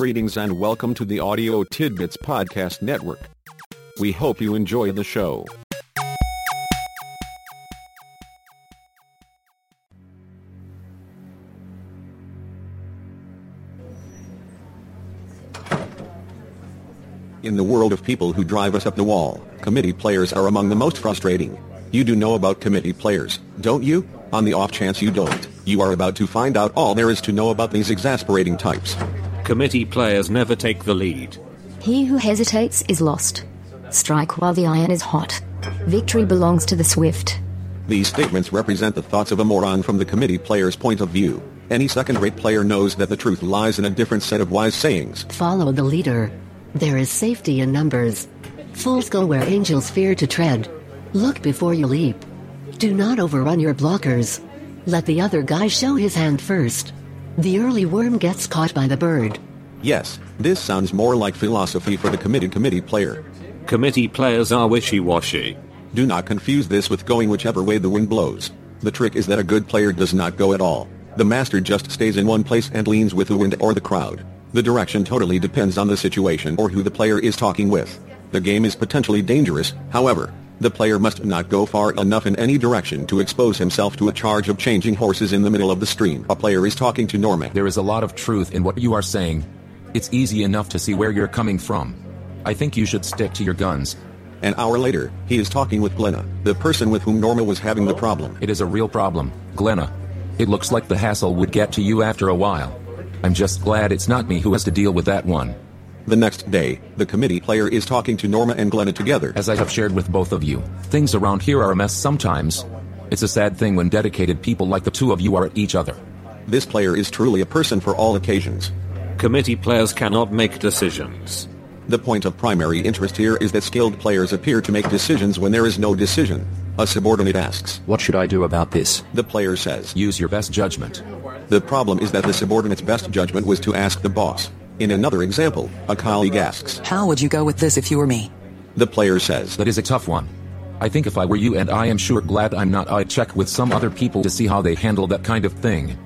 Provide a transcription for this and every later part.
Greetings and welcome to the Audio Tidbits Podcast Network. We hope you enjoy the show. In the world of people who drive us up the wall, committee players are among the most frustrating. You do know about committee players, don't you? On the off chance you don't, you are about to find out all there is to know about these exasperating types. Committee players never take the lead. He who hesitates is lost. Strike while the iron is hot. Victory belongs to the swift. These statements represent the thoughts of a moron from the committee player's point of view. Any second-rate player knows that the truth lies in a different set of wise sayings. Follow the leader. There is safety in numbers. Fools go where angels fear to tread. Look before you leap. Do not overrun your blockers. Let the other guy show his hand first. The early worm gets caught by the bird. Yes, this sounds more like philosophy for the committed committee player. Committee players are wishy-washy. Do not confuse this with going whichever way the wind blows. The trick is that a good player does not go at all. The master just stays in one place and leans with the wind or the crowd. The direction totally depends on the situation or who the player is talking with. The game is potentially dangerous, however. The player must not go far enough in any direction to expose himself to a charge of changing horses in the middle of the stream. A player is talking to Norma. There is a lot of truth in what you are saying. It's easy enough to see where you're coming from. I think you should stick to your guns. An hour later, he is talking with Glenna, the person with whom Norma was having the problem. It is a real problem, Glenna. It looks like the hassle would get to you after a while. I'm just glad it's not me who has to deal with that one. The next day, the committee player is talking to Norma and Glenna together. As I have shared with both of you, things around here are a mess sometimes. It's a sad thing when dedicated people like the two of you are at each other. This player is truly a person for all occasions. Committee players cannot make decisions. The point of primary interest here is that skilled players appear to make decisions when there is no decision. A subordinate asks. What should I do about this? The player says. Use your best judgment. The problem is that the subordinate's best judgment was to ask the boss. In another example, a colleague asks. How would you go with this if you were me? The player says. That is a tough one. I think if I were you and I am sure glad I'm not I'd check with some other people to see how they handle that kind of thing.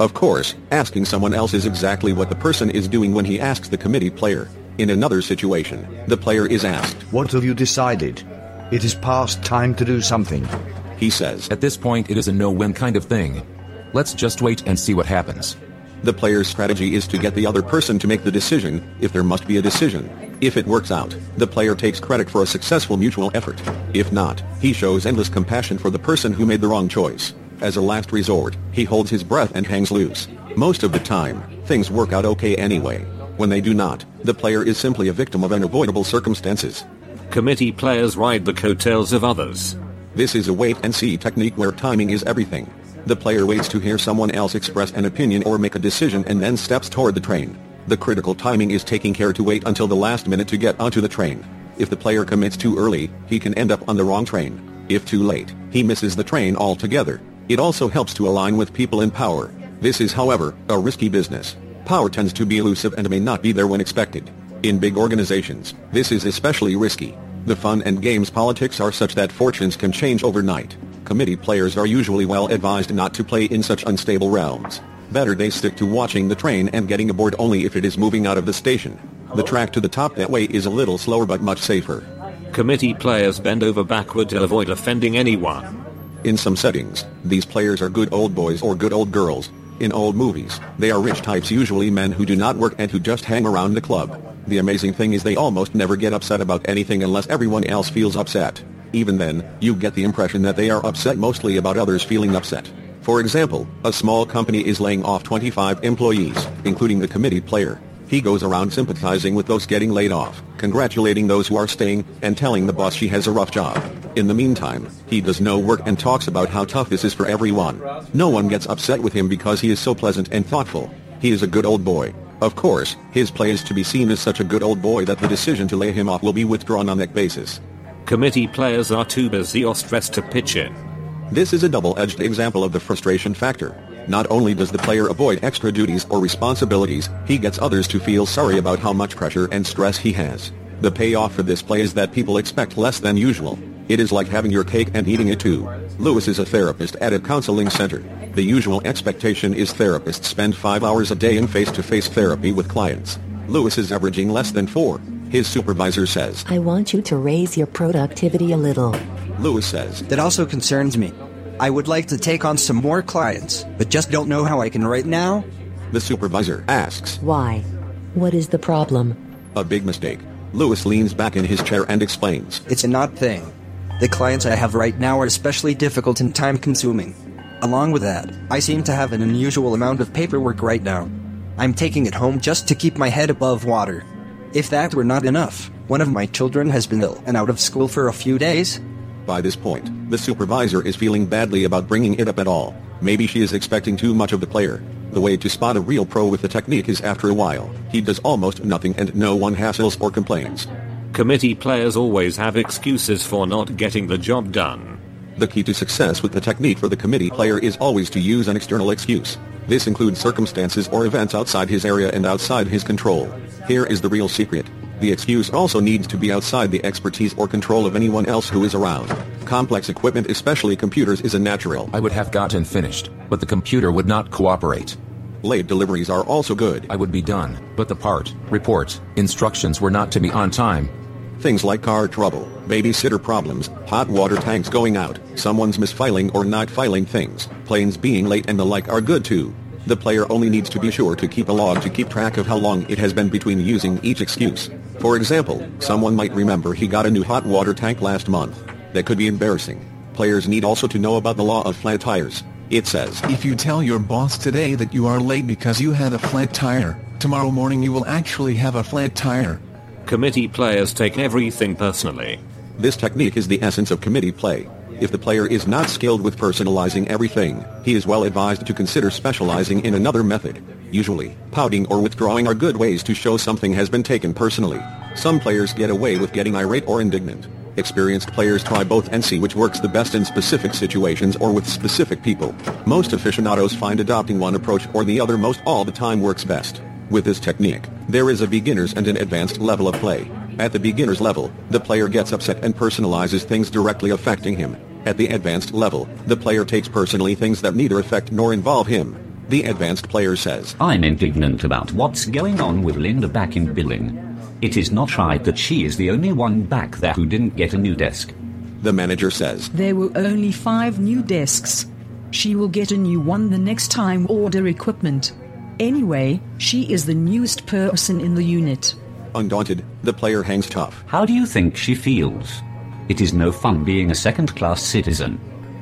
Of course, asking someone else is exactly what the person is doing when he asks the committee player. In another situation, the player is asked. What have you decided? It is past time to do something. He says. At this point it is a no-win kind of thing. Let's just wait and see what happens. The player's strategy is to get the other person to make the decision, if there must be a decision. If it works out, the player takes credit for a successful mutual effort. If not, he shows endless compassion for the person who made the wrong choice. As a last resort, he holds his breath and hangs loose. Most of the time, things work out okay anyway. When they do not, the player is simply a victim of unavoidable circumstances. Committee players ride the coattails of others. This is a wait-and-see technique where timing is everything. The player waits to hear someone else express an opinion or make a decision and then steps toward the train. The critical timing is taking care to wait until the last minute to get onto the train. If the player commits too early, he can end up on the wrong train. If too late, he misses the train altogether. It also helps to align with people in power. This is, however, a risky business. Power tends to be elusive and may not be there when expected. In big organizations, this is especially risky. The fun and games politics are such that fortunes can change overnight. Committee players are usually well advised not to play in such unstable realms. Better they stick to watching the train and getting aboard only if it is moving out of the station. The track to the top that way is a little slower but much safer. Committee players bend over backward to avoid offending anyone. In some settings, these players are good old boys or good old girls. In old movies, they are rich types usually men who do not work and who just hang around the club. The amazing thing is they almost never get upset about anything unless everyone else feels upset. Even then, you get the impression that they are upset mostly about others feeling upset. For example, a small company is laying off 25 employees, including the committee player. He goes around sympathizing with those getting laid off, congratulating those who are staying, and telling the boss she has a rough job. In the meantime, he does no work and talks about how tough this is for everyone. No one gets upset with him because he is so pleasant and thoughtful. He is a good old boy. Of course, his play is to be seen as such a good old boy that the decision to lay him off will be withdrawn on that basis. Committee players are too busy or stressed to pitch in. This is a double-edged example of the frustration factor. Not only does the player avoid extra duties or responsibilities, he gets others to feel sorry about how much pressure and stress he has. The payoff for this play is that people expect less than usual. It is like having your cake and eating it too. Lewis is a therapist at a counseling center. The usual expectation is therapists spend five hours a day in face-to-face therapy with clients. Lewis is averaging less than 4. His supervisor says. I want you to raise your productivity a little. Lewis says. That also concerns me. I would like to take on some more clients, but just don't know how I can right now. The supervisor asks. Why? What is the problem? A big mistake. Lewis leans back in his chair and explains. It's a odd thing. The clients I have right now are especially difficult and time consuming. Along with that, I seem to have an unusual amount of paperwork right now. I'm taking it home just to keep my head above water. If that were not enough, one of my children has been ill and out of school for a few days. By this point, the supervisor is feeling badly about bringing it up at all. Maybe she is expecting too much of the player. The way to spot a real pro with the technique is after a while, he does almost nothing and no one hassles or complains. Committee players always have excuses for not getting the job done. The key to success with the technique for the committee player is always to use an external excuse. This includes circumstances or events outside his area and outside his control. Here is the real secret. The excuse also needs to be outside the expertise or control of anyone else who is around. Complex equipment, especially computers, is a natural. I would have gotten finished, but the computer would not cooperate. Late deliveries are also good. I would be done, but the part, report, instructions were not to be on time. Things like car trouble, babysitter problems, hot water tanks going out, someone's misfiling or not filing things, planes being late and the like are good too. The player only needs to be sure to keep a log to keep track of how long it has been between using each excuse. For example, someone might remember he got a new hot water tank last month. That could be embarrassing. Players need also to know about the law of flat tires. It says, If you tell your boss today that you are late because you had a flat tire, tomorrow morning you will actually have a flat tire. Committee players take everything personally. This technique is the essence of committee play. If the player is not skilled with personalizing everything, he is well advised to consider specializing in another method. Usually, pouting or withdrawing are good ways to show something has been taken personally. Some players get away with getting irate or indignant. Experienced players try both and see which works the best in specific situations or with specific people. Most aficionados find adopting one approach or the other most all the time works best. With this technique, there is a beginner's and an advanced level of play. At the beginner's level, the player gets upset and personalizes things directly affecting him. At the advanced level, the player takes personally things that neither affect nor involve him. The advanced player says, I'm indignant about what's going on with Linda back in billing. It is not right that she is the only one back there who didn't get a new desk. The manager says, There were only five new desks. She will get a new one the next time order equipment. Anyway, she is the newest person in the unit. Undaunted, the player hangs tough. How do you think she feels? It is no fun being a second class citizen.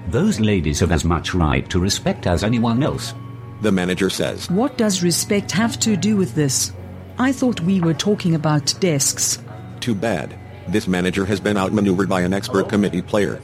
Those ladies have as much right to respect as anyone else. The manager says, What does respect have to do with this? I thought we were talking about desks. Too bad. This manager has been outmaneuvered by an expert committee player.